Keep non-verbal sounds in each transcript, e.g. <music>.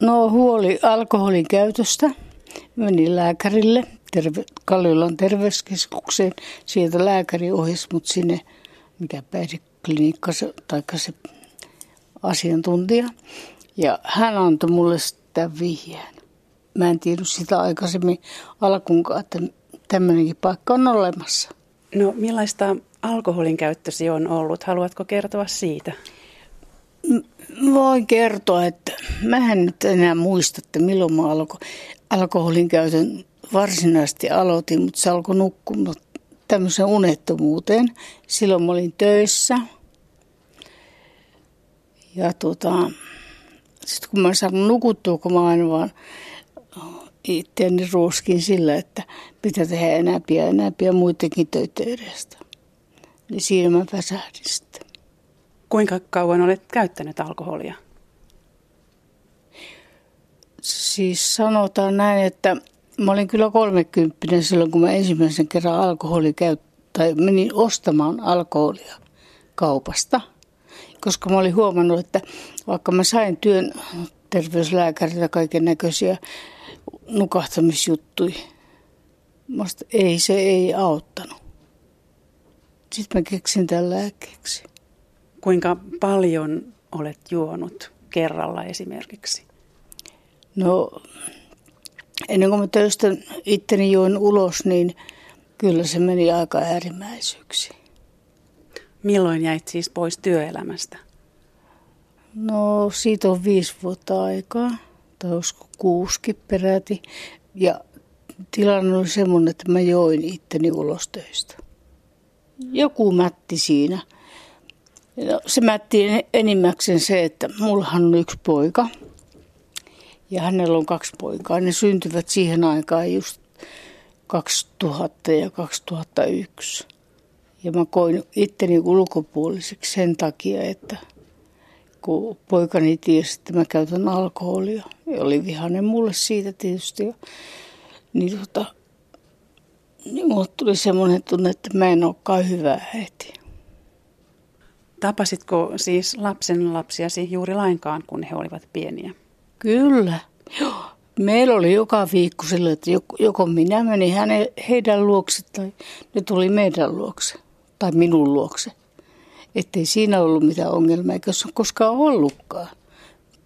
No huoli alkoholin käytöstä. Menin lääkärille, terve, Kalliolan terveyskeskukseen. Sieltä lääkäri ohjasi mut sinne, mikä päihdeklinikka tai se asiantuntija. Ja hän antoi mulle sitä vihjeen. Mä en tiedä sitä aikaisemmin alkuunkaan, että tämmöinenkin paikka on olemassa. No millaista alkoholin käyttösi on ollut? Haluatko kertoa siitä? Voin kertoa, että mä en nyt enää muista, että milloin mä alko, alkoholin käytön varsinaisesti aloitin, mutta se alkoi nukkua tämmöiseen unettomuuteen. Silloin mä olin töissä. Ja tota, sitten kun mä saanut nukuttua, kun mä aina vaan itseäni ruoskin sillä, että pitää tehdä enäpiä enäpiä muidenkin töitä edestä. Niin siinä mä väsähdin sitten. Kuinka kauan olet käyttänyt alkoholia? Siis sanotaan näin, että mä olin kyllä 30 silloin, kun mä ensimmäisen kerran alkoholi tai menin ostamaan alkoholia kaupasta. Koska mä olin huomannut, että vaikka mä sain työn terveyslääkäriltä kaiken näköisiä nukahtamisjuttui, musta ei, se ei auttanut. Sitten mä keksin tämän lääkkeeksi. Kuinka paljon olet juonut kerralla esimerkiksi? No, ennen kuin mä töistä itteni join ulos, niin kyllä se meni aika äärimmäisyyksi. Milloin jäit siis pois työelämästä? No, siitä on viisi vuotta aikaa, tai olisiko kuusi peräti. Ja tilanne oli semmoinen, että mä join itteni ulos töistä. Joku mätti siinä. No, se mätti enimmäkseen se, että mullahan on yksi poika – ja hänellä on kaksi poikaa. Ne syntyvät siihen aikaan just 2000 ja 2001. Ja mä koin itteni ulkopuoliseksi sen takia, että kun poikani tiesi, että mä käytän alkoholia, ja oli vihainen mulle siitä tietysti, niin, tota, niin mulle tuli semmoinen tunne, että mä en olekaan hyvä äiti. Tapasitko siis lapsen lapsiasi juuri lainkaan, kun he olivat pieniä? Kyllä. Meillä oli joka viikko silloin, että joko minä menin hänen, heidän luokse tai ne tuli meidän luokse tai minun luokse. Ettei siinä ollut mitään ongelmaa, eikä se ole koskaan ollutkaan.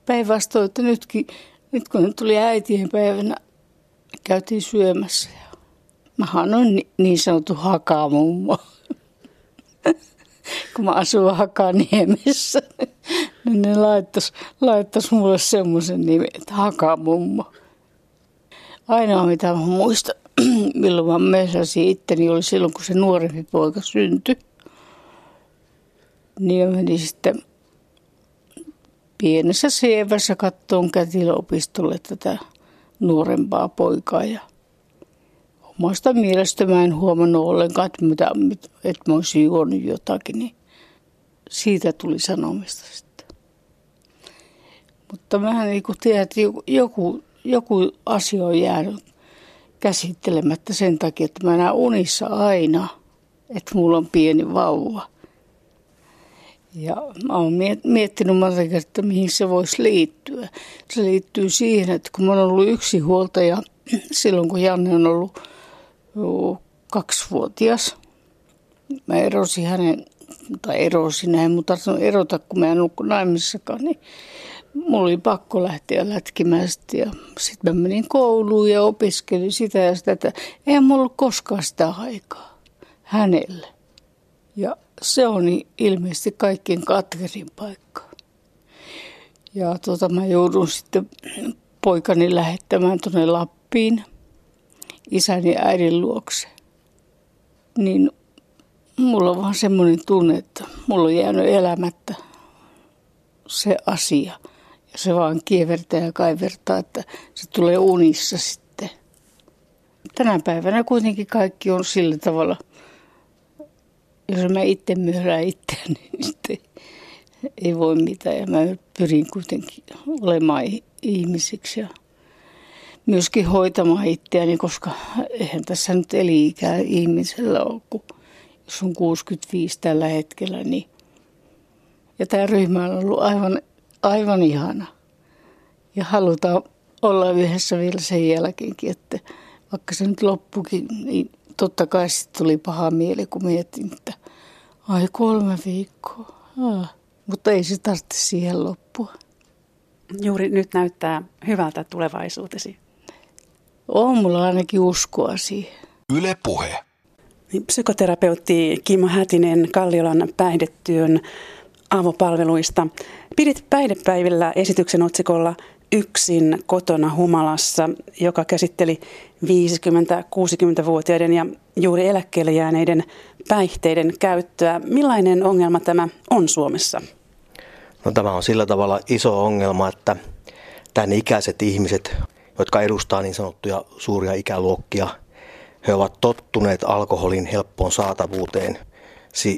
Päinvastoin, että nytkin, nyt kun tuli äitien päivänä, käytiin syömässä. Mähän on niin sanottu hakamummo <laughs> kun mä asuin Hakaniemessä, niin ne laittas, laittas mulle semmoisen nimen, että Hakamummo. Ainoa mitä mä muistan, <clears throat> milloin mä mesäsin itteni, oli silloin, kun se nuorempi poika syntyi. Niin mä menin sitten pienessä sievässä kattoon kätilöopistolle tätä nuorempaa poikaa ja omasta mielestä mä en huomannut ollenkaan, että, mitä, että mä olisin juonut jotakin, niin siitä tuli sanomista sitten. Mutta mä niin tiedän, että joku, joku asia on jäänyt käsittelemättä sen takia, että mä näen unissa aina, että mulla on pieni vauva. Ja mä oon miettinyt monta kertaa, että mihin se voisi liittyä. Se liittyy siihen, että kun mä oon ollut yksi huoltaja <clears throat> silloin, kun Janne on ollut kaksivuotias. Mä erosin hänen, tai erosin, en mun tarvinnut erota, kun mä en ollut naimissakaan, niin mulla oli pakko lähteä lätkimään sitä. Ja sitten mä menin kouluun ja opiskelin sitä ja sitä, että eihän mulla ollut koskaan sitä aikaa hänelle. Ja se on ilmeisesti kaikkien katkerin paikka. Ja tota, mä joudun sitten poikani lähettämään tuonne Lappiin – isäni ja äidin luokse. Niin mulla on vaan semmoinen tunne, että mulla on jäänyt elämättä se asia. Ja se vaan kievertää ja kaivertaa, että se tulee unissa sitten. Tänä päivänä kuitenkin kaikki on sillä tavalla, jos mä itse myyrään itseäni, <laughs> niin sitten ei voi mitään. Ja mä pyrin kuitenkin olemaan ihmisiksi ja myöskin hoitamaan itseäni, koska eihän tässä nyt eli-ikää ihmisellä ole, kun jos on 65 tällä hetkellä. Niin. Ja tämä ryhmä on ollut aivan, aivan ihana. Ja halutaan olla yhdessä vielä sen jälkeenkin, että vaikka se nyt loppukin, niin totta kai sitten tuli paha mieli, kun mietin, että ai kolme viikkoa. Ah. Mutta ei se tarvitse siihen loppua. Juuri nyt näyttää hyvältä tulevaisuutesi. On mulla ainakin uskoa siihen. Yle puhe. Niin, psykoterapeutti Kimmo Hätinen Kalliolan päihdetyön avopalveluista. Pidit päihdepäivillä esityksen otsikolla Yksin kotona humalassa, joka käsitteli 50-60-vuotiaiden ja juuri eläkkeelle jääneiden päihteiden käyttöä. Millainen ongelma tämä on Suomessa? No, tämä on sillä tavalla iso ongelma, että tämän ikäiset ihmiset, jotka edustaa niin sanottuja suuria ikäluokkia, he ovat tottuneet alkoholin helppoon saatavuuteen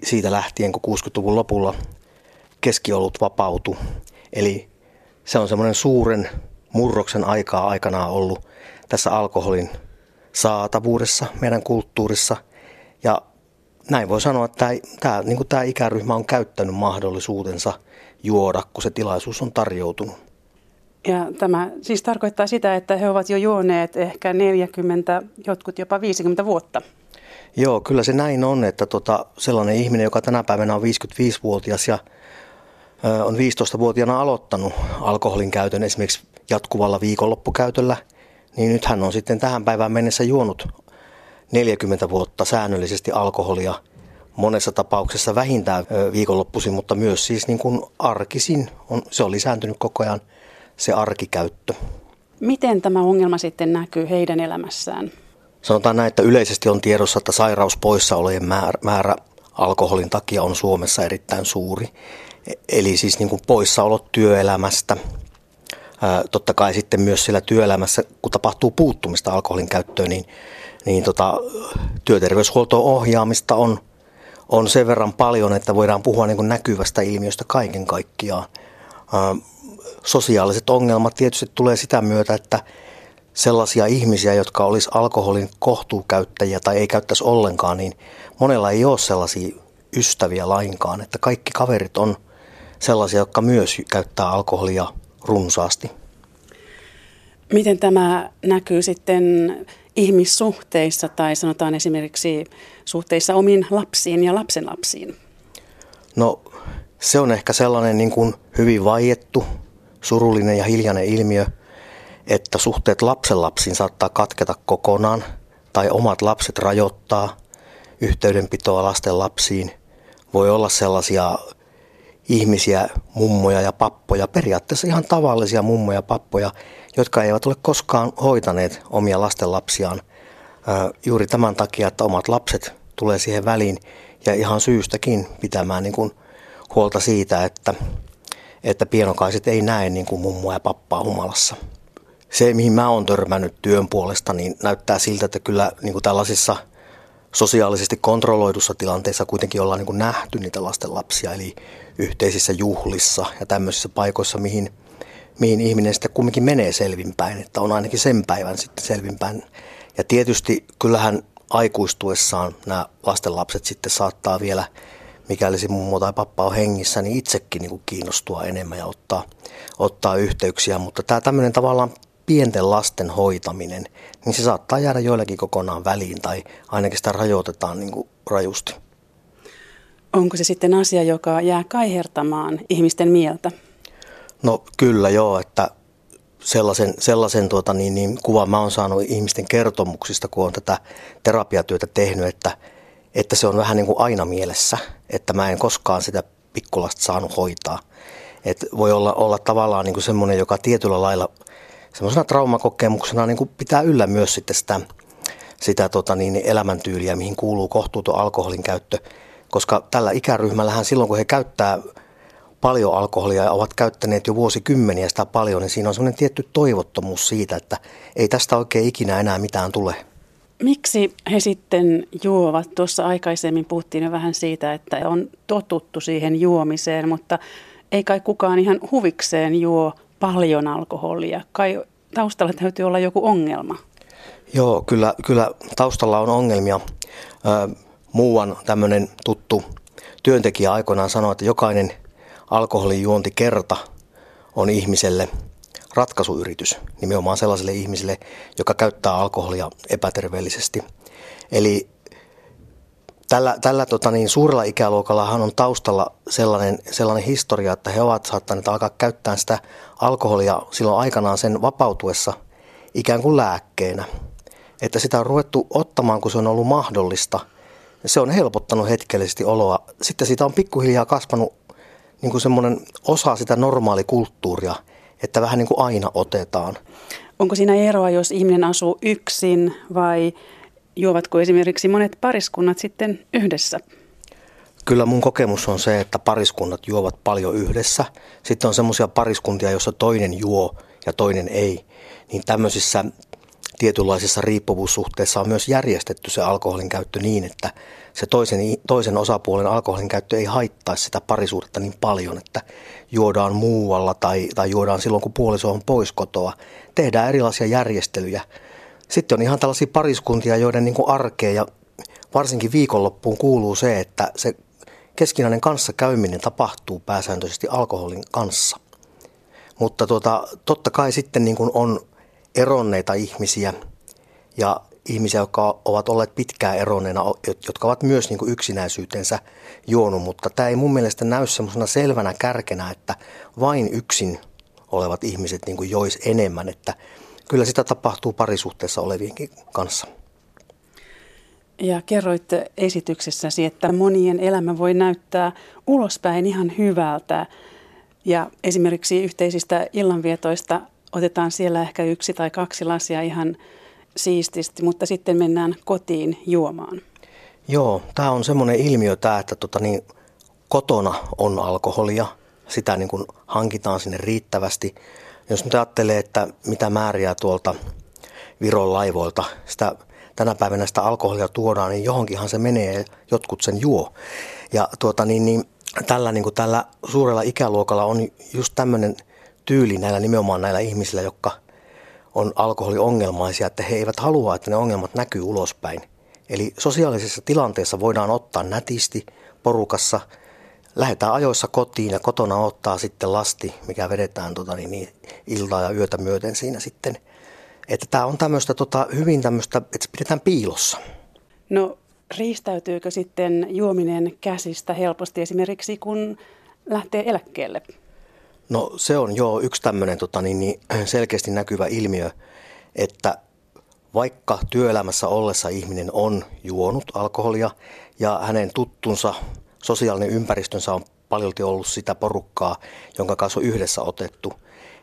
siitä lähtien, kun 60-luvun lopulla keskiolut vapautui. Eli se on semmoinen suuren murroksen aikaa aikanaan ollut tässä alkoholin saatavuudessa meidän kulttuurissa. Ja näin voi sanoa, että tämä, tämä, niin tämä ikäryhmä on käyttänyt mahdollisuutensa juoda, kun se tilaisuus on tarjoutunut. Ja tämä siis tarkoittaa sitä, että he ovat jo juoneet ehkä 40, jotkut jopa 50 vuotta. Joo, kyllä se näin on, että tota, sellainen ihminen, joka tänä päivänä on 55-vuotias ja on 15-vuotiaana aloittanut alkoholin käytön esimerkiksi jatkuvalla viikonloppukäytöllä, niin nyt hän on sitten tähän päivään mennessä juonut 40 vuotta säännöllisesti alkoholia monessa tapauksessa vähintään viikonloppuisin, mutta myös siis niin kuin arkisin. On, se on lisääntynyt koko ajan se arkikäyttö. Miten tämä ongelma sitten näkyy heidän elämässään? Sanotaan näin, että yleisesti on tiedossa, että sairauspoissaolojen määrä, määrä alkoholin takia on Suomessa erittäin suuri. Eli siis niin kuin poissaolot työelämästä. totta kai sitten myös siellä työelämässä, kun tapahtuu puuttumista alkoholin käyttöön, niin, niin tota, työterveyshuolto-ohjaamista on, on sen verran paljon, että voidaan puhua niin kuin näkyvästä ilmiöstä kaiken kaikkiaan. Sosiaaliset ongelmat tietysti tulee sitä myötä, että sellaisia ihmisiä, jotka olisi alkoholin kohtuukäyttäjiä tai ei käyttäisi ollenkaan, niin monella ei ole sellaisia ystäviä lainkaan, että kaikki kaverit on sellaisia, jotka myös käyttää alkoholia runsaasti. Miten tämä näkyy sitten ihmissuhteissa tai sanotaan esimerkiksi suhteissa omiin lapsiin ja lapsenlapsiin? No se on ehkä sellainen niin kuin hyvin vaiettu, surullinen ja hiljainen ilmiö, että suhteet lapsenlapsiin saattaa katketa kokonaan tai omat lapset rajoittaa yhteydenpitoa lasten lapsiin. Voi olla sellaisia ihmisiä, mummoja ja pappoja, periaatteessa ihan tavallisia mummoja ja pappoja, jotka eivät ole koskaan hoitaneet omia lastenlapsiaan juuri tämän takia, että omat lapset tulee siihen väliin ja ihan syystäkin pitämään niin kuin huolta siitä, että, että pienokaiset ei näe niin kuin mummoa ja pappaa humalassa. Se, mihin mä oon törmännyt työn puolesta, niin näyttää siltä, että kyllä niin kuin tällaisissa – sosiaalisesti kontrolloidussa tilanteessa kuitenkin ollaan niin kuin nähty niitä lasten lapsia, eli yhteisissä juhlissa ja tämmöisissä paikoissa, mihin, mihin ihminen sitten kumminkin menee selvinpäin, että on ainakin sen päivän sitten selvinpäin. Ja tietysti kyllähän aikuistuessaan nämä lasten lapset sitten saattaa vielä, mikäli se mummo tai pappa on hengissä, niin itsekin niin kuin kiinnostua enemmän ja ottaa, ottaa yhteyksiä. Mutta tämä tämmöinen tavallaan pienten lasten hoitaminen, niin se saattaa jäädä joillakin kokonaan väliin tai ainakin sitä rajoitetaan niin kuin rajusti. Onko se sitten asia, joka jää kaihertamaan ihmisten mieltä? No kyllä joo, että sellaisen, sellaisen tuota, niin, niin, kuvan mä oon saanut ihmisten kertomuksista, kun on tätä terapiatyötä tehnyt, että, että se on vähän niin kuin aina mielessä, että mä en koskaan sitä pikkulasta saanut hoitaa. Et voi olla, olla tavallaan niin kuin semmoinen, joka tietyllä lailla – semmoisena traumakokemuksena niin kuin pitää yllä myös sitten sitä, sitä tota niin, elämäntyyliä, mihin kuuluu kohtuuton alkoholin käyttö. Koska tällä ikäryhmällähän silloin, kun he käyttää paljon alkoholia ja ovat käyttäneet jo vuosikymmeniä sitä paljon, niin siinä on semmoinen tietty toivottomuus siitä, että ei tästä oikein ikinä enää mitään tule. Miksi he sitten juovat? Tuossa aikaisemmin puhuttiin jo vähän siitä, että on totuttu siihen juomiseen, mutta ei kai kukaan ihan huvikseen juo paljon alkoholia. Kai taustalla täytyy olla joku ongelma. Joo, kyllä, kyllä taustalla on ongelmia. muuan tämmöinen tuttu työntekijä aikoinaan sanoi, että jokainen alkoholin juonti kerta on ihmiselle ratkaisuyritys nimenomaan sellaisille ihmisille, joka käyttää alkoholia epäterveellisesti. Eli tällä, tällä tota niin, suurella ikäluokallahan on taustalla sellainen, sellainen historia, että he ovat saattaneet alkaa käyttää sitä alkoholia silloin aikanaan sen vapautuessa ikään kuin lääkkeenä. Että sitä on ruvettu ottamaan, kun se on ollut mahdollista. Se on helpottanut hetkellisesti oloa. Sitten siitä on pikkuhiljaa kasvanut niin kuin semmoinen osa sitä normaalikulttuuria, että vähän niin kuin aina otetaan. Onko siinä eroa, jos ihminen asuu yksin vai juovatko esimerkiksi monet pariskunnat sitten yhdessä? Kyllä mun kokemus on se, että pariskunnat juovat paljon yhdessä. Sitten on semmoisia pariskuntia, joissa toinen juo ja toinen ei. Niin tämmöisissä tietynlaisissa riippuvuussuhteissa on myös järjestetty se alkoholin käyttö niin, että se toisen, toisen osapuolen alkoholin käyttö ei haittaisi sitä parisuudetta niin paljon, että juodaan muualla tai, tai juodaan silloin, kun puoliso on pois kotoa. Tehdään erilaisia järjestelyjä. Sitten on ihan tällaisia pariskuntia, joiden niin kuin arkeen ja varsinkin viikonloppuun kuuluu se, että se keskinäinen kanssakäyminen tapahtuu pääsääntöisesti alkoholin kanssa. Mutta tuota, totta kai sitten niin kuin on eronneita ihmisiä ja ihmisiä, jotka ovat olleet pitkään eronneena, jotka ovat myös niin kuin yksinäisyytensä juonut, mutta tämä ei mun mielestä näy semmoisena selvänä kärkenä, että vain yksin olevat ihmiset niin kuin jois enemmän, että kyllä sitä tapahtuu parisuhteessa olevienkin kanssa. Ja kerroit esityksessäsi, että monien elämä voi näyttää ulospäin ihan hyvältä. Ja esimerkiksi yhteisistä illanvietoista otetaan siellä ehkä yksi tai kaksi lasia ihan siististi, mutta sitten mennään kotiin juomaan. Joo, tämä on semmoinen ilmiö tämä, että tota niin, kotona on alkoholia, sitä niin kuin hankitaan sinne riittävästi. Jos nyt ajattelee, että mitä määriä tuolta Viron laivoilta sitä tänä päivänä sitä alkoholia tuodaan, niin johonkinhan se menee ja jotkut sen juo. Ja tuota, niin, niin, tällä, niin kuin tällä suurella ikäluokalla on just tämmöinen tyyli näillä nimenomaan näillä ihmisillä, jotka on alkoholiongelmaisia, että he eivät halua, että ne ongelmat näkyy ulospäin. Eli sosiaalisessa tilanteessa voidaan ottaa nätisti porukassa, lähdetään ajoissa kotiin ja kotona ottaa sitten lasti, mikä vedetään tota, niin, niin, iltaa ja yötä myöten siinä sitten. Että tämä on tämmöistä tota, hyvin tämmöistä, että se pidetään piilossa. No riistäytyykö sitten juominen käsistä helposti esimerkiksi kun lähtee eläkkeelle? No se on jo yksi tämmöinen tota, niin, niin, selkeästi näkyvä ilmiö, että vaikka työelämässä ollessa ihminen on juonut alkoholia ja hänen tuttunsa, sosiaalinen ympäristönsä on paljolti ollut sitä porukkaa, jonka kanssa on yhdessä otettu,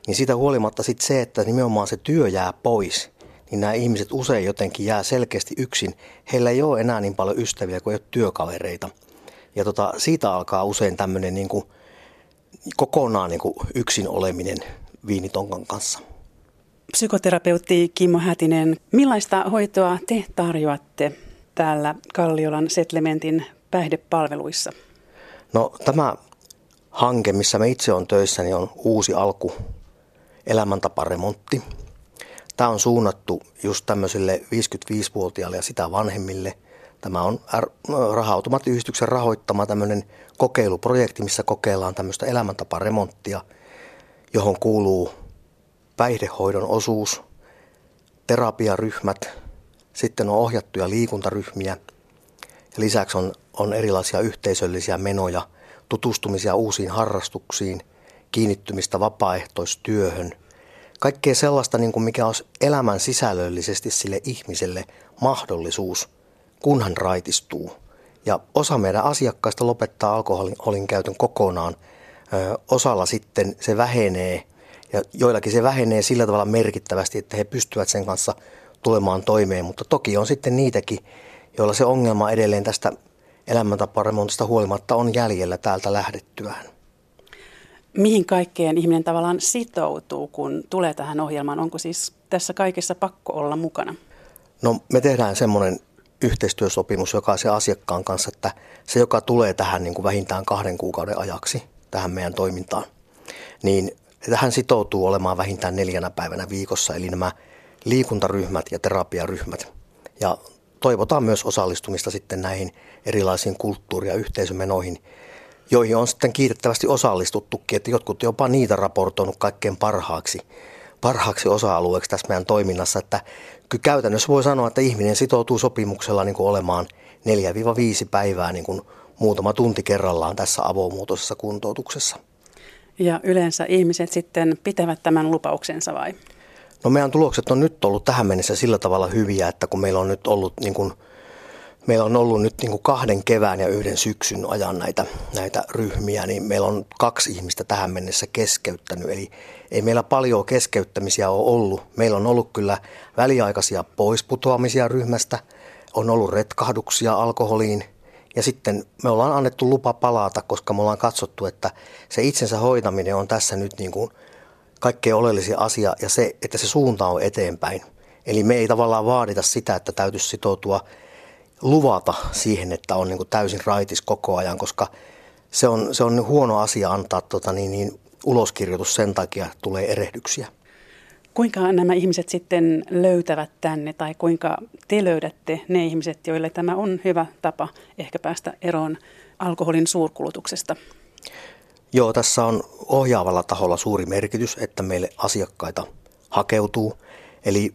niin siitä huolimatta sitten se, että nimenomaan se työ jää pois, niin nämä ihmiset usein jotenkin jää selkeästi yksin. Heillä ei ole enää niin paljon ystäviä kuin ei ole työkavereita. Ja tota, siitä alkaa usein tämmöinen niin kuin, kokonaan niin kuin yksin oleminen viinitonkan kanssa. Psykoterapeutti Kimmo Hätinen, millaista hoitoa te tarjoatte täällä Kalliolan Setlementin päihdepalveluissa? No tämä hanke, missä me itse on töissä, niin on uusi alku elämäntaparemontti. Tämä on suunnattu just tämmöisille 55-vuotiaille ja sitä vanhemmille – Tämä on raha-automaattiyhdistyksen rahoittama tämmöinen kokeiluprojekti, missä kokeillaan tämmöistä elämäntaparemonttia, johon kuuluu päihdehoidon osuus, terapiaryhmät, sitten on ohjattuja liikuntaryhmiä ja lisäksi on, on erilaisia yhteisöllisiä menoja, tutustumisia uusiin harrastuksiin, kiinnittymistä vapaaehtoistyöhön. Kaikkea sellaista, niin kuin mikä olisi elämän sisällöllisesti sille ihmiselle mahdollisuus – kun hän raitistuu. Ja osa meidän asiakkaista lopettaa alkoholin käytön kokonaan. Ö, osalla sitten se vähenee ja joillakin se vähenee sillä tavalla merkittävästi, että he pystyvät sen kanssa tulemaan toimeen. Mutta toki on sitten niitäkin, joilla se ongelma edelleen tästä elämäntaparemontista huolimatta on jäljellä täältä lähdettyään. Mihin kaikkeen ihminen tavallaan sitoutuu, kun tulee tähän ohjelmaan? Onko siis tässä kaikessa pakko olla mukana? No me tehdään semmoinen yhteistyösopimus jokaisen asiakkaan kanssa, että se, joka tulee tähän niin kuin vähintään kahden kuukauden ajaksi tähän meidän toimintaan, niin tähän sitoutuu olemaan vähintään neljänä päivänä viikossa, eli nämä liikuntaryhmät ja terapiaryhmät. Ja toivotaan myös osallistumista sitten näihin erilaisiin kulttuuri- ja yhteisömenoihin. joihin on sitten kiitettävästi osallistuttukin, että jotkut jopa niitä raportoinut kaikkein parhaaksi, parhaaksi osa-alueeksi tässä meidän toiminnassa, että kyllä käytännössä voi sanoa, että ihminen sitoutuu sopimuksella niin kuin olemaan 4-5 päivää niin kuin muutama tunti kerrallaan tässä avomuotoisessa kuntoutuksessa. Ja yleensä ihmiset sitten pitävät tämän lupauksensa vai? No meidän tulokset on nyt ollut tähän mennessä sillä tavalla hyviä, että kun meillä on nyt ollut niin kuin, meillä on ollut nyt niin kuin kahden kevään ja yhden syksyn ajan näitä, näitä ryhmiä, niin meillä on kaksi ihmistä tähän mennessä keskeyttänyt. Eli ei meillä paljon keskeyttämisiä ole ollut. Meillä on ollut kyllä väliaikaisia poisputoamisia ryhmästä, on ollut retkahduksia alkoholiin ja sitten me ollaan annettu lupa palata, koska me ollaan katsottu, että se itsensä hoitaminen on tässä nyt niin kuin kaikkein oleellisin asia ja se, että se suunta on eteenpäin. Eli me ei tavallaan vaadita sitä, että täytyisi sitoutua luvata siihen, että on niin kuin täysin raitis koko ajan, koska se on, se on huono asia antaa tota niin, niin uloskirjoitus sen takia, tulee erehdyksiä. Kuinka nämä ihmiset sitten löytävät tänne tai kuinka te löydätte ne ihmiset, joille tämä on hyvä tapa ehkä päästä eroon alkoholin suurkulutuksesta? Joo, tässä on ohjaavalla taholla suuri merkitys, että meille asiakkaita hakeutuu. Eli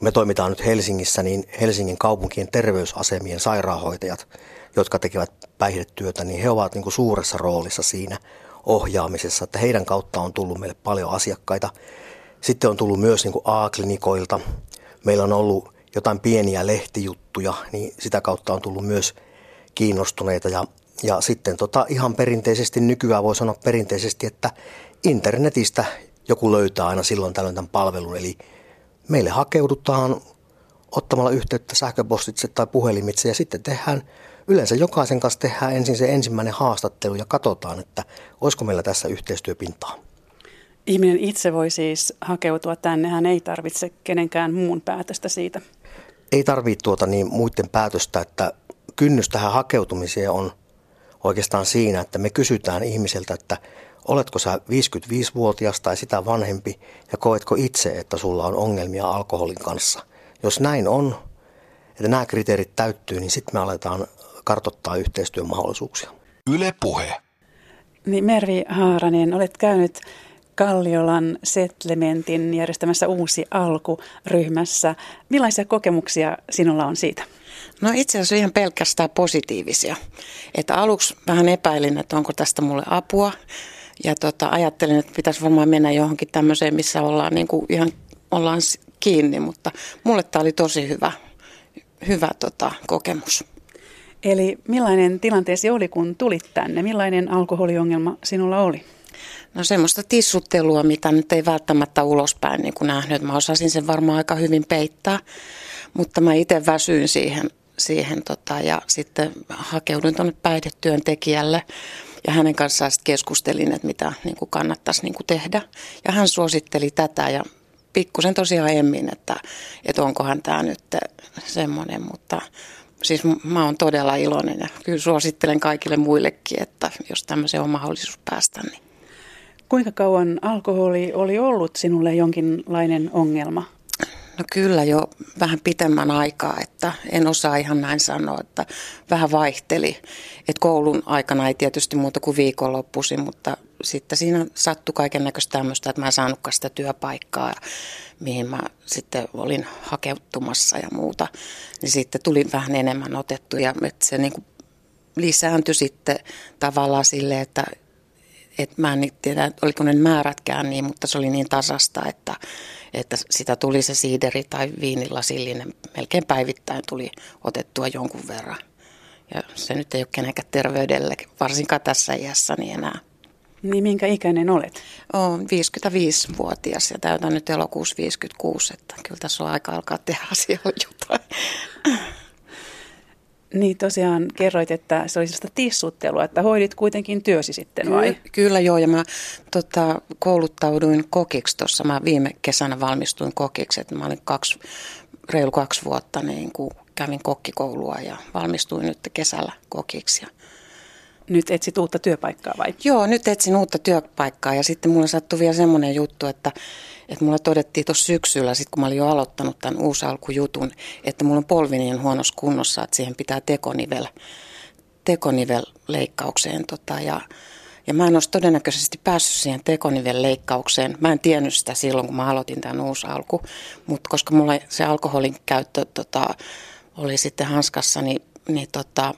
kun me toimitaan nyt Helsingissä, niin Helsingin kaupunkien terveysasemien sairaanhoitajat, jotka tekevät päihdetyötä, niin he ovat niin kuin suuressa roolissa siinä ohjaamisessa, että heidän kautta on tullut meille paljon asiakkaita. Sitten on tullut myös niin kuin A-klinikoilta. Meillä on ollut jotain pieniä lehtijuttuja, niin sitä kautta on tullut myös kiinnostuneita. Ja, ja sitten tota, ihan perinteisesti nykyään voi sanoa perinteisesti, että internetistä joku löytää aina silloin tällöin tämän palvelun. Eli meille hakeudutaan ottamalla yhteyttä sähköpostitse tai puhelimitse ja sitten tehdään, yleensä jokaisen kanssa tehdään ensin se ensimmäinen haastattelu ja katsotaan, että olisiko meillä tässä yhteistyöpintaa. Ihminen itse voi siis hakeutua tänne, hän ei tarvitse kenenkään muun päätöstä siitä. Ei tarvitse tuota niin muiden päätöstä, että kynnys tähän hakeutumiseen on oikeastaan siinä, että me kysytään ihmiseltä, että oletko sä 55-vuotias tai sitä vanhempi ja koetko itse, että sulla on ongelmia alkoholin kanssa. Jos näin on, että nämä kriteerit täyttyy, niin sitten me aletaan kartottaa yhteistyön mahdollisuuksia. Yle puhe. Niin Mervi Haaranen, olet käynyt Kalliolan Settlementin järjestämässä uusi alkuryhmässä. Millaisia kokemuksia sinulla on siitä? No itse asiassa ihan pelkästään positiivisia. Että aluksi vähän epäilin, että onko tästä mulle apua. Ja tota, ajattelin, että pitäisi varmaan mennä johonkin tämmöiseen, missä ollaan, niin kuin ihan, ollaan kiinni. Mutta mulle tämä oli tosi hyvä, hyvä tota, kokemus. Eli millainen tilanteesi oli, kun tulit tänne? Millainen alkoholiongelma sinulla oli? No semmoista tissuttelua, mitä nyt ei välttämättä ulospäin niin kuin nähnyt. Mä osasin sen varmaan aika hyvin peittää, mutta mä itse väsyin siihen, siihen tota, ja sitten hakeuduin tuonne päihdetyöntekijälle ja hänen kanssaan sitten keskustelin, että mitä niin kuin kannattaisi niin kuin tehdä. Ja hän suositteli tätä ja pikkusen tosiaan emmin, että, että onkohan tämä nyt semmoinen, mutta siis mä oon todella iloinen ja kyllä suosittelen kaikille muillekin, että jos tämmöisen on mahdollisuus päästä, niin Kuinka kauan alkoholi oli ollut sinulle jonkinlainen ongelma? No kyllä jo vähän pitemmän aikaa, että en osaa ihan näin sanoa, että vähän vaihteli. että koulun aikana ei tietysti muuta kuin viikonloppuisin, mutta sitten siinä sattui kaiken näköistä tämmöistä, että mä en saanutkaan sitä työpaikkaa, mihin mä sitten olin hakeutumassa ja muuta. Niin sitten tuli vähän enemmän otettu ja että se niin kuin lisääntyi sitten tavallaan sille, että et mä en tiedä, oliko ne määrätkään niin, mutta se oli niin tasasta, että, että sitä tuli se siideri tai viinilasillinen melkein päivittäin tuli otettua jonkun verran. Ja se nyt ei ole kenenkään terveydelle, varsinkaan tässä iässä niin enää. Niin minkä ikäinen olet? Olen 55-vuotias ja täytän nyt elokuussa 56, että kyllä tässä on aika alkaa tehdä asialle jotain. Niin tosiaan kerroit, että se oli sellaista tissuttelua, että hoidit kuitenkin työsi sitten vai? Ky- kyllä joo ja mä tota, kouluttauduin kokiksi tuossa. Mä viime kesänä valmistuin kokiksi, että mä olin kaksi, reilu kaksi vuotta niin kuin kävin kokkikoulua ja valmistuin nyt kesällä kokiksi. Ja nyt etsit uutta työpaikkaa vai? Joo, nyt etsin uutta työpaikkaa ja sitten mulla sattui vielä semmoinen juttu, että, että mulla todettiin tuossa syksyllä, sit kun mä olin jo aloittanut tämän alkujutun, että mulla on polvi niin huonossa kunnossa, että siihen pitää tekonivel tekonivelleikkaukseen tota, ja, ja mä en olisi todennäköisesti päässyt siihen tekonivelleikkaukseen. Mä en tiennyt sitä silloin, kun mä aloitin tämän uusi alku, mutta koska mulla se alkoholin käyttö tota, oli sitten hanskassa, niin, niin, tota,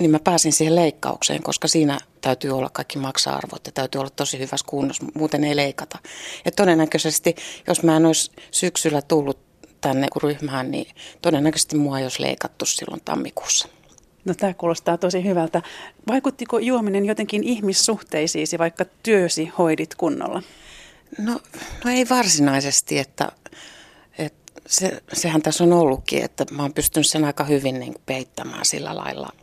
niin mä pääsin siihen leikkaukseen, koska siinä täytyy olla kaikki maksa-arvot ja täytyy olla tosi hyvässä kunnossa, muuten ei leikata. Ja todennäköisesti, jos mä en olisi syksyllä tullut tänne ryhmään, niin todennäköisesti mua ei olisi leikattu silloin tammikuussa. No tämä kuulostaa tosi hyvältä. Vaikuttiko juominen jotenkin ihmissuhteisiisi, vaikka työsi hoidit kunnolla? No, no ei varsinaisesti, että, että se, sehän tässä on ollutkin, että mä oon pystynyt sen aika hyvin niin peittämään sillä lailla –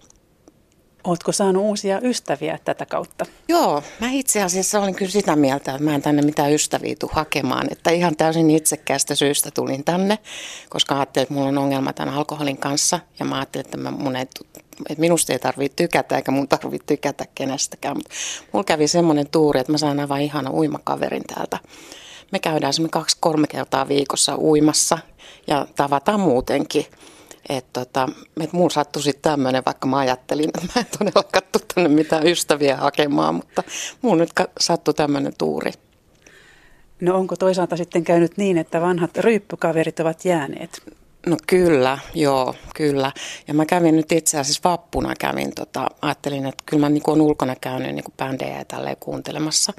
Oletko saanut uusia ystäviä tätä kautta? Joo, mä itse asiassa olin kyllä sitä mieltä, että mä en tänne mitään ystäviä tuu hakemaan. Että ihan täysin itsekkäästä syystä tulin tänne, koska ajattelin, että mulla on ongelma tämän alkoholin kanssa. Ja mä ajattelin, että, mä, mun ei, että minusta ei tarvitse tykätä eikä mun tarvitse tykätä kenestäkään. Mutta mulla kävi semmoinen tuuri, että mä sain aivan ihana uimakaverin täältä. Me käydään semmoinen kaksi-kolme kertaa viikossa uimassa ja tavataan muutenkin. Että tota, et muun sattui sitten tämmöinen, vaikka mä ajattelin, että mä en todellakaan tule tänne mitään ystäviä hakemaan, mutta muun nyt sattui tämmöinen tuuri. No onko toisaalta sitten käynyt niin, että vanhat ryyppykaverit ovat jääneet? No kyllä, joo, kyllä. Ja mä kävin nyt itse asiassa vappuna kävin, tota, ajattelin, että kyllä mä niin olen ulkona käynyt niin kuin bändejä ja tälleen kuuntelemassa.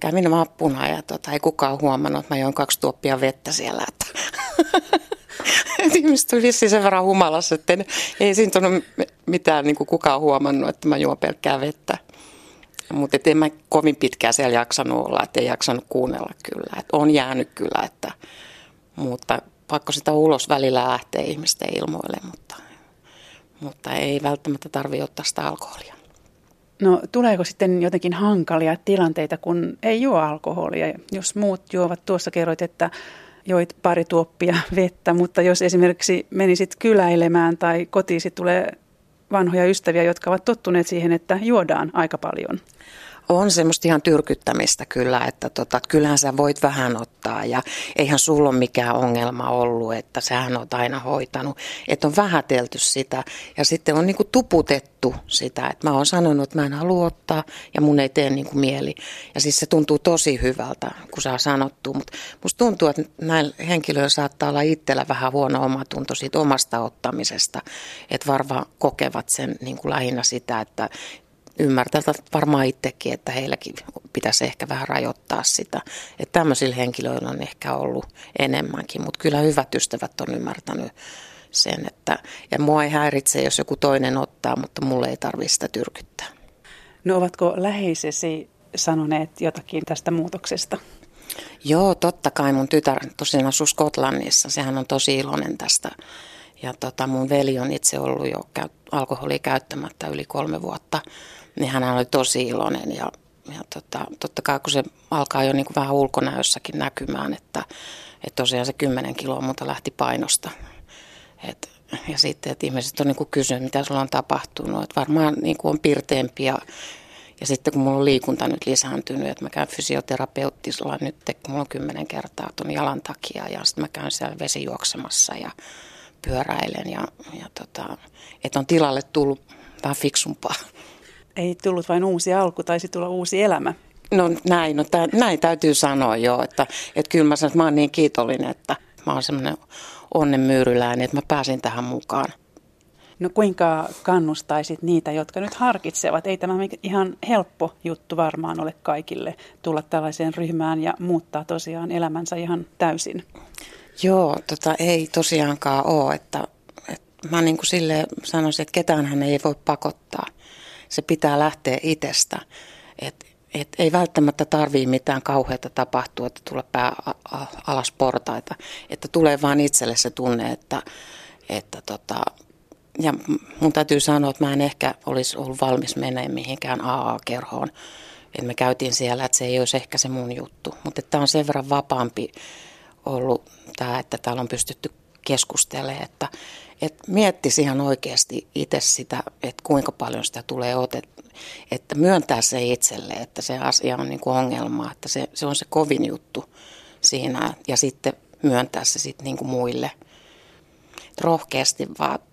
Kävin vappuna ja tota, ei kukaan huomannut, että mä join kaksi tuoppia vettä siellä. Että <laughs> <laughs> ihmiset oli vissiin sen verran humalassa, että ei, ei siinä tullut mitään niin kuin kukaan huomannut, että mä juon pelkkää vettä. Mutta en mä kovin pitkään siellä jaksanut olla, että ei jaksanut kuunnella kyllä. Et on jäänyt kyllä, että, mutta pakko sitä ulos välillä lähteä ihmisten ilmoille, mutta, mutta ei välttämättä tarvitse ottaa sitä alkoholia. No tuleeko sitten jotenkin hankalia tilanteita, kun ei juo alkoholia? Jos muut juovat, tuossa kerroit, että joit pari tuoppia <laughs> vettä, mutta jos esimerkiksi menisit kyläilemään tai kotiisi tulee vanhoja ystäviä, jotka ovat tottuneet siihen, että juodaan aika paljon – on semmoista ihan tyrkyttämistä kyllä, että tota, kyllähän sä voit vähän ottaa ja eihän sulla ole mikään ongelma ollut, että sähän oot aina hoitanut. Että on vähätelty sitä ja sitten on niinku tuputettu sitä, että mä oon sanonut, että mä en halua ottaa ja mun ei tee niinku mieli. Ja siis se tuntuu tosi hyvältä, kun saa sanottu, mutta musta tuntuu, että näillä henkilöillä saattaa olla itsellä vähän huono omatunto siitä omasta ottamisesta, että varmaan kokevat sen niin kuin lähinnä sitä, että ymmärtävät varmaan itsekin, että heilläkin pitäisi ehkä vähän rajoittaa sitä. Että tämmöisillä henkilöillä on ehkä ollut enemmänkin, mutta kyllä hyvät ystävät on ymmärtänyt sen, että ja mua ei häiritse, jos joku toinen ottaa, mutta mulle ei tarvitse sitä tyrkyttää. No ovatko läheisesi sanoneet jotakin tästä muutoksesta? Joo, totta kai. Mun tytär tosiaan asuu Skotlannissa. Sehän on tosi iloinen tästä. Ja tota, mun veli on itse ollut jo käy, alkoholia käyttämättä yli kolme vuotta niin hän oli tosi iloinen ja, ja tota, totta kai kun se alkaa jo niin kuin vähän ulkonäössäkin näkymään, että, että tosiaan se 10 kiloa muuta lähti painosta. Et, ja sitten, että ihmiset on niin kuin kysynyt, mitä sulla on tapahtunut. Että varmaan niin kuin on pirteempi ja, ja sitten kun mulla on liikunta nyt lisääntynyt, että mä käyn fysioterapeuttisella nyt, kun mulla on kymmenen kertaa tuon jalan takia ja sitten mä käyn siellä vesijuoksemassa ja pyöräilen ja, ja tota, että on tilalle tullut vähän fiksumpaa ei tullut vain uusi alku, taisi tulla uusi elämä. No näin, no tä, näin täytyy sanoa jo, että, että kyllä mä sanon, että mä oon niin kiitollinen, että mä oon semmoinen onnenmyyryläinen, että mä pääsin tähän mukaan. No kuinka kannustaisit niitä, jotka nyt harkitsevat? Ei tämä ihan helppo juttu varmaan ole kaikille tulla tällaiseen ryhmään ja muuttaa tosiaan elämänsä ihan täysin. Joo, tota, ei tosiaankaan ole. Että, että mä niin kuin sille sanoisin, että ketään hän ei voi pakottaa se pitää lähteä itsestä. Et, et ei välttämättä tarvii mitään kauheata tapahtua, että tulee pää alas portaita. Että tulee vaan itselle se tunne, että, että tota, ja mun täytyy sanoa, että mä en ehkä olisi ollut valmis menemään mihinkään AA-kerhoon. Et me käytiin siellä, että se ei olisi ehkä se mun juttu. Mutta tämä on sen verran vapaampi ollut tämä, että täällä on pystytty keskustelemaan, että, että miettisi ihan oikeasti itse sitä, että kuinka paljon sitä tulee otettua. Että myöntää se itselle, että se asia on niin kuin ongelma, että se, se on se kovin juttu siinä ja sitten myöntää se sitten niin kuin muille. Rohkeasti vaan